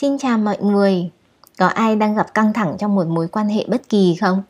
Xin chào mọi người. Có ai đang gặp căng thẳng trong một mối quan hệ bất kỳ không?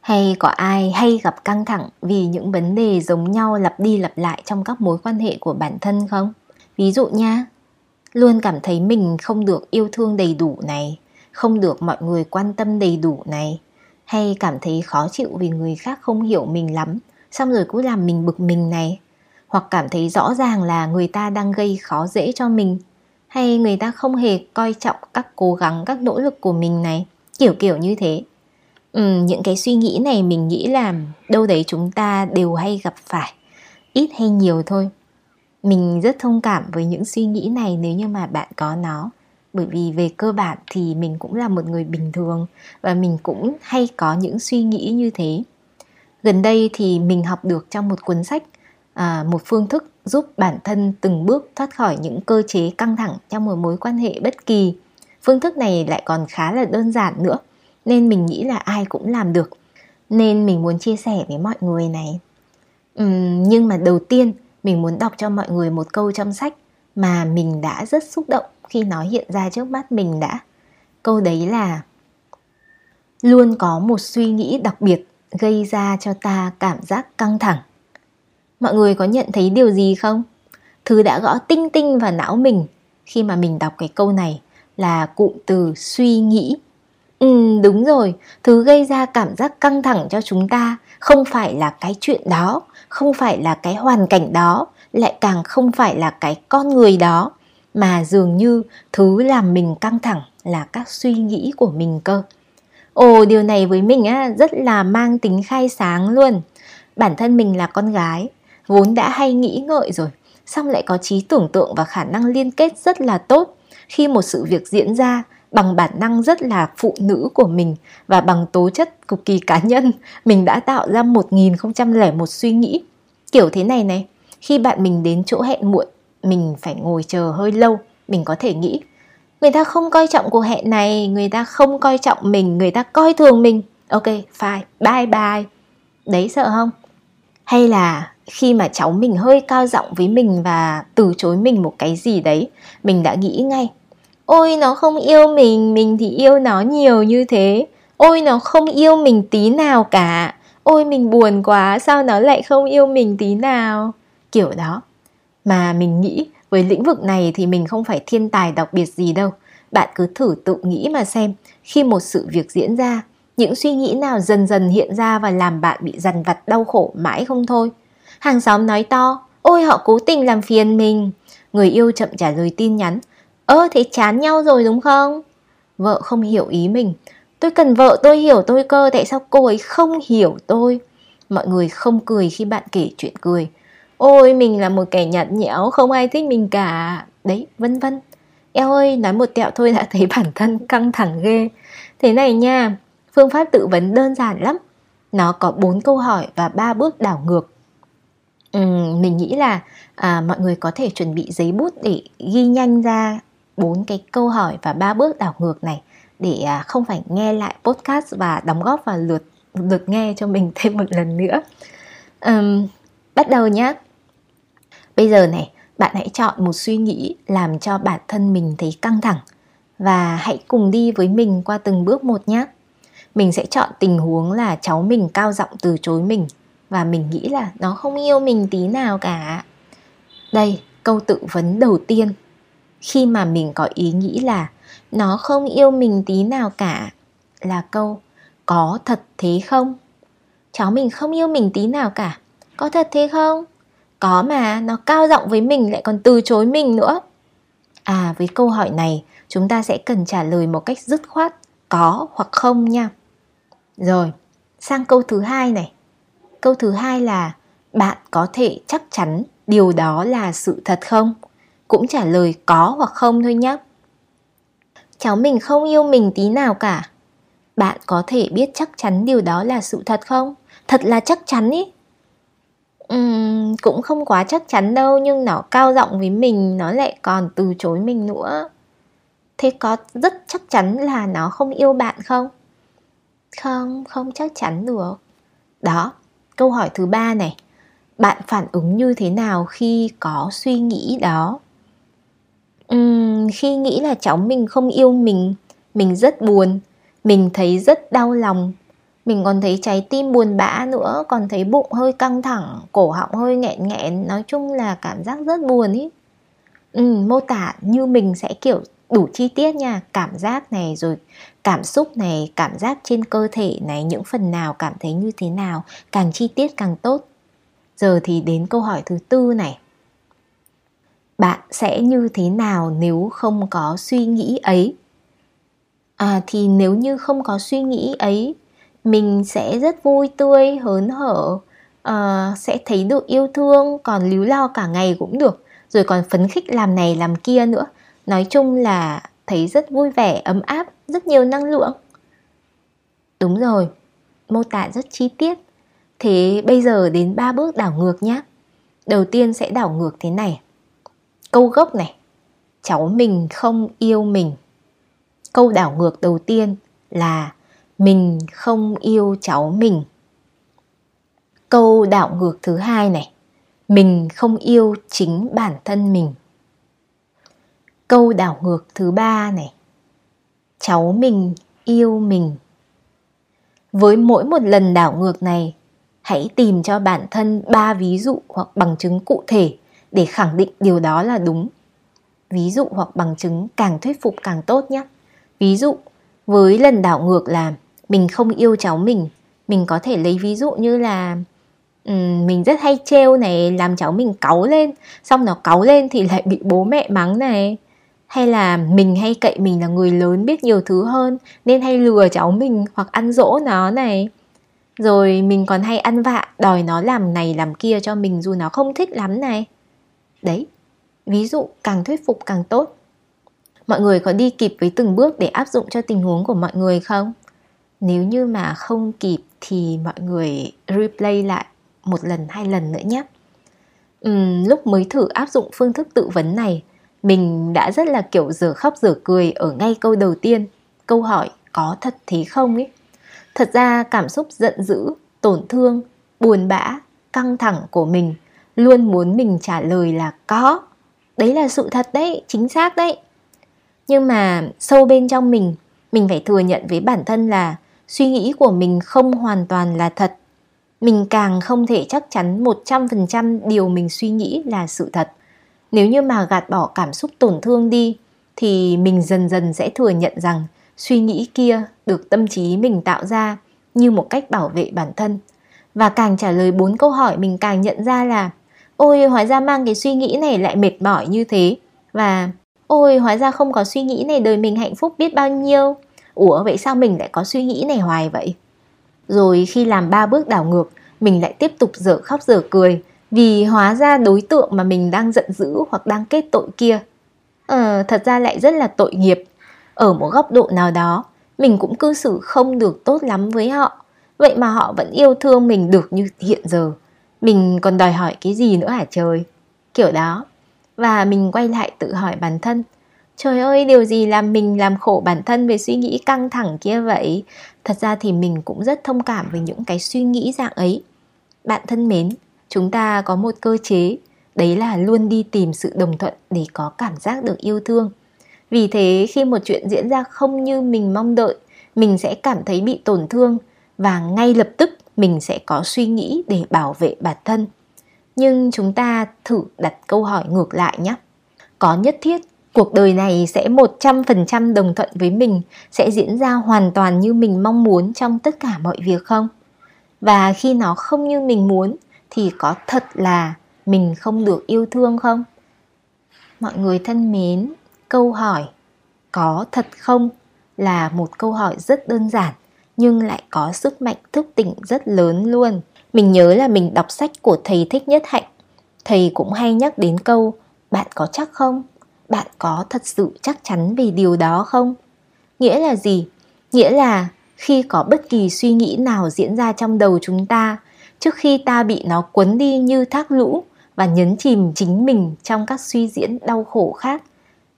Hay có ai hay gặp căng thẳng vì những vấn đề giống nhau lặp đi lặp lại trong các mối quan hệ của bản thân không? Ví dụ nha, luôn cảm thấy mình không được yêu thương đầy đủ này, không được mọi người quan tâm đầy đủ này, hay cảm thấy khó chịu vì người khác không hiểu mình lắm, xong rồi cũng làm mình bực mình này, hoặc cảm thấy rõ ràng là người ta đang gây khó dễ cho mình hay người ta không hề coi trọng các cố gắng các nỗ lực của mình này? Kiểu kiểu như thế. Ừ, những cái suy nghĩ này mình nghĩ là đâu đấy chúng ta đều hay gặp phải. Ít hay nhiều thôi. Mình rất thông cảm với những suy nghĩ này nếu như mà bạn có nó. Bởi vì về cơ bản thì mình cũng là một người bình thường và mình cũng hay có những suy nghĩ như thế. Gần đây thì mình học được trong một cuốn sách à, một phương thức giúp bản thân từng bước thoát khỏi những cơ chế căng thẳng trong một mối quan hệ bất kỳ. Phương thức này lại còn khá là đơn giản nữa nên mình nghĩ là ai cũng làm được. Nên mình muốn chia sẻ với mọi người này. Uhm, nhưng mà đầu tiên mình muốn đọc cho mọi người một câu trong sách mà mình đã rất xúc động khi nó hiện ra trước mắt mình đã. Câu đấy là luôn có một suy nghĩ đặc biệt gây ra cho ta cảm giác căng thẳng. Mọi người có nhận thấy điều gì không? Thứ đã gõ tinh tinh vào não mình khi mà mình đọc cái câu này là cụm từ suy nghĩ. Ừ, đúng rồi, thứ gây ra cảm giác căng thẳng cho chúng ta không phải là cái chuyện đó, không phải là cái hoàn cảnh đó, lại càng không phải là cái con người đó, mà dường như thứ làm mình căng thẳng là các suy nghĩ của mình cơ. Ồ, điều này với mình á, rất là mang tính khai sáng luôn. Bản thân mình là con gái, vốn đã hay nghĩ ngợi rồi xong lại có trí tưởng tượng và khả năng liên kết rất là tốt. Khi một sự việc diễn ra bằng bản năng rất là phụ nữ của mình và bằng tố chất cực kỳ cá nhân, mình đã tạo ra 1001 suy nghĩ. Kiểu thế này này, khi bạn mình đến chỗ hẹn muộn, mình phải ngồi chờ hơi lâu, mình có thể nghĩ, người ta không coi trọng cuộc hẹn này, người ta không coi trọng mình, người ta coi thường mình. Ok, fine, bye bye. Đấy sợ không? Hay là khi mà cháu mình hơi cao giọng với mình và từ chối mình một cái gì đấy, mình đã nghĩ ngay, ôi, nó không yêu mình mình thì yêu nó nhiều như thế. Ôi, nó không yêu mình tí nào cả. Ôi, mình buồn quá, sao nó lại không yêu mình tí nào? Kiểu đó. Mà mình nghĩ với lĩnh vực này thì mình không phải thiên tài đặc biệt gì đâu. Bạn cứ thử tự nghĩ mà xem, khi một sự việc diễn ra những suy nghĩ nào dần dần hiện ra và làm bạn bị dằn vặt đau khổ mãi không thôi Hàng xóm nói to, ôi họ cố tình làm phiền mình. Người yêu chậm trả lời tin nhắn, ơ thế chán nhau rồi đúng không? Vợ không hiểu ý mình, tôi cần vợ tôi hiểu tôi cơ, tại sao cô ấy không hiểu tôi? Mọi người không cười khi bạn kể chuyện cười. Ôi mình là một kẻ nhạt nhẽo, không ai thích mình cả. Đấy, vân vân. Eo ơi, nói một tẹo thôi đã thấy bản thân căng thẳng ghê. Thế này nha, phương pháp tự vấn đơn giản lắm. Nó có 4 câu hỏi và 3 bước đảo ngược Ừ, mình nghĩ là à, mọi người có thể chuẩn bị giấy bút để ghi nhanh ra bốn cái câu hỏi và ba bước đảo ngược này để à, không phải nghe lại podcast và đóng góp vào lượt lượt nghe cho mình thêm một lần nữa. Um, bắt đầu nhé. Bây giờ này, bạn hãy chọn một suy nghĩ làm cho bản thân mình thấy căng thẳng và hãy cùng đi với mình qua từng bước một nhé. Mình sẽ chọn tình huống là cháu mình cao giọng từ chối mình và mình nghĩ là nó không yêu mình tí nào cả. Đây, câu tự vấn đầu tiên. Khi mà mình có ý nghĩ là nó không yêu mình tí nào cả là câu, có thật thế không? Cháu mình không yêu mình tí nào cả. Có thật thế không? Có mà, nó cao giọng với mình lại còn từ chối mình nữa. À với câu hỏi này, chúng ta sẽ cần trả lời một cách dứt khoát, có hoặc không nha? Rồi sang câu thứ hai này. Câu thứ hai là bạn có thể chắc chắn điều đó là sự thật không? Cũng trả lời có hoặc không thôi nhé cháu mình không yêu mình tí nào cả. Bạn có thể biết chắc chắn điều đó là sự thật không? Thật là chắc chắn ý. Uhm, cũng không quá chắc chắn đâu nhưng nó cao giọng với mình nó lại còn từ chối mình nữa. Thế có rất chắc chắn là nó không yêu bạn không? Không không chắc chắn được. Đó Câu hỏi thứ ba này, bạn phản ứng như thế nào khi có suy nghĩ đó? uhm, khi nghĩ là cháu mình không yêu mình mình rất buồn mình thấy rất đau lòng. Mình còn thấy trái tim buồn bã nữa còn thấy bụng hơi căng thẳng cổ họng hơi nghẹn nghẹn nói chung là cảm giác rất buồn ý. Ừ, mô tả như mình sẽ kiểu đủ chi tiết nha. Cảm giác này rồi cảm xúc này cảm giác trên cơ thể này những phần nào cảm thấy như thế nào càng chi tiết càng tốt. Giờ thì đến câu hỏi thứ tư này. Bạn sẽ như thế nào nếu không có suy nghĩ ấy? À thì nếu như không có suy nghĩ ấy mình sẽ rất vui tươi hớn hở à, sẽ thấy được yêu thương còn líu lo cả ngày cũng được. Rồi còn phấn khích làm này làm kia nữa nói chung là thấy rất vui vẻ, ấm áp, rất nhiều năng lượng. Đúng rồi, mô tả rất chi tiết. Thế bây giờ đến ba bước đảo ngược nhé đầu tiên sẽ đảo ngược thế này. Câu gốc này, cháu mình không yêu mình. Câu đảo ngược đầu tiên là, mình không yêu cháu mình. Câu đảo ngược thứ hai này, mình không yêu chính bản thân mình câu đảo ngược thứ ba này. Cháu mình yêu mình. Với mỗi một lần đảo ngược này hãy tìm cho bản thân ba ví dụ hoặc bằng chứng cụ thể để khẳng định điều đó là đúng. Ví dụ hoặc bằng chứng càng thuyết phục càng tốt nhé. Ví dụ với lần đảo ngược là mình không yêu cháu mình mình có thể lấy ví dụ như là um, mình rất hay trêu này làm cháu mình cáu lên xong nó cáu lên thì lại bị bố mẹ mắng này hay là mình hay cậy mình là người lớn biết nhiều thứ hơn nên hay lừa cháu mình hoặc ăn dỗ nó này. Rồi mình còn hay ăn vạ đòi nó làm này làm kia cho mình dù nó không thích lắm này. Đấy ví dụ càng thuyết phục càng tốt. Mọi người có đi kịp với từng bước để áp dụng cho tình huống của mọi người không? Nếu như mà không kịp thì mọi người replay lại một lần hai lần nữa nhé. Uhm, lúc mới thử áp dụng phương thức tự vấn này mình đã rất là kiểu giờ khóc giờ cười ở ngay câu đầu tiên, câu hỏi có thật thế không ấy? Thật ra cảm xúc giận dữ, tổn thương, buồn bã, căng thẳng của mình luôn muốn mình trả lời là có. Đấy là sự thật đấy, chính xác đấy. Nhưng mà sâu bên trong mình mình phải thừa nhận với bản thân là suy nghĩ của mình không hoàn toàn là thật. Mình càng không thể chắc chắn 100% điều mình suy nghĩ là sự thật. Nếu như mà gạt bỏ cảm xúc tổn thương đi, thì mình dần dần sẽ thừa nhận rằng suy nghĩ kia được tâm trí mình tạo ra như một cách bảo vệ bản thân. Và càng trả lời bốn câu hỏi, mình càng nhận ra là, ôi, hóa ra mang cái suy nghĩ này lại mệt mỏi như thế. Và, ôi, hóa ra không có suy nghĩ này đời mình hạnh phúc biết bao nhiêu. Ủa, vậy sao mình lại có suy nghĩ này hoài vậy? Rồi khi làm ba bước đảo ngược, mình lại tiếp tục dở khóc dở cười vì hóa ra đối tượng mà mình đang giận dữ hoặc đang kết tội kia. Ờ, thật ra lại rất là tội nghiệp. Ở một góc độ nào đó mình cũng cư xử không được tốt lắm với họ. Vậy mà họ vẫn yêu thương mình được như hiện giờ. Mình còn đòi hỏi cái gì nữa hả trời? Kiểu đó. Và mình quay lại tự hỏi bản thân. Trời ơi, điều gì làm mình làm khổ bản thân về suy nghĩ căng thẳng kia vậy? Thật ra thì mình cũng rất thông cảm với những cái suy nghĩ dạng ấy. Bạn thân mến, chúng ta có một cơ chế, đấy là luôn đi tìm sự đồng thuận để có cảm giác được yêu thương. Vì thế khi một chuyện diễn ra không như mình mong đợi, mình sẽ cảm thấy bị tổn thương và ngay lập tức mình sẽ có suy nghĩ để bảo vệ bản thân. Nhưng chúng ta thử đặt câu hỏi ngược lại nhé. Có nhất thiết cuộc đời này sẽ 100% đồng thuận với mình, sẽ diễn ra hoàn toàn như mình mong muốn trong tất cả mọi việc không? Và khi nó không như mình muốn thì có thật là mình không được yêu thương không? Mọi người thân mến, câu hỏi có thật không là một câu hỏi rất đơn giản nhưng lại có sức mạnh thức tỉnh rất lớn luôn. Mình nhớ là mình đọc sách của thầy Thích Nhất Hạnh. Thầy cũng hay nhắc đến câu bạn có chắc không? bạn có thật sự chắc chắn về điều đó không nghĩa là gì nghĩa là khi có bất kỳ suy nghĩ nào diễn ra trong đầu chúng ta trước khi ta bị nó cuốn đi như thác lũ và nhấn chìm chính mình trong các suy diễn đau khổ khác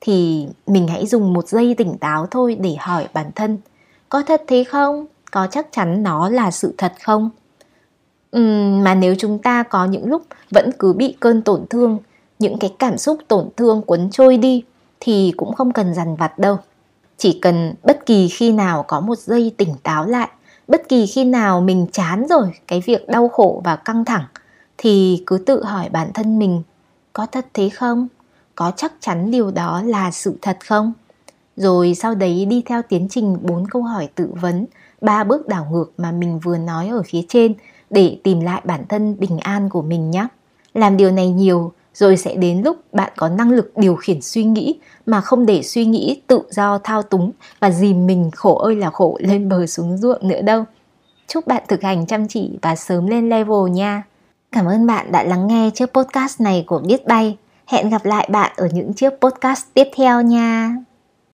thì mình hãy dùng một giây tỉnh táo thôi để hỏi bản thân có thật thế không có chắc chắn nó là sự thật không uhm, mà nếu chúng ta có những lúc vẫn cứ bị cơn tổn thương những cái cảm xúc tổn thương cuốn trôi đi thì cũng không cần dằn vặt đâu. Chỉ cần bất kỳ khi nào có một giây tỉnh táo lại, bất kỳ khi nào mình chán rồi cái việc đau khổ và căng thẳng thì cứ tự hỏi bản thân mình có thật thế không? Có chắc chắn điều đó là sự thật không? Rồi sau đấy đi theo tiến trình bốn câu hỏi tự vấn, ba bước đảo ngược mà mình vừa nói ở phía trên để tìm lại bản thân bình an của mình nhé. Làm điều này nhiều rồi sẽ đến lúc bạn có năng lực điều khiển suy nghĩ mà không để suy nghĩ tự do, thao túng và dìm mình khổ ơi là khổ lên bờ xuống ruộng nữa đâu. Chúc bạn thực hành chăm chỉ và sớm lên level nha. Cảm ơn bạn đã lắng nghe chiếc podcast này của Biết Bay. Hẹn gặp lại bạn ở những chiếc podcast tiếp theo nha.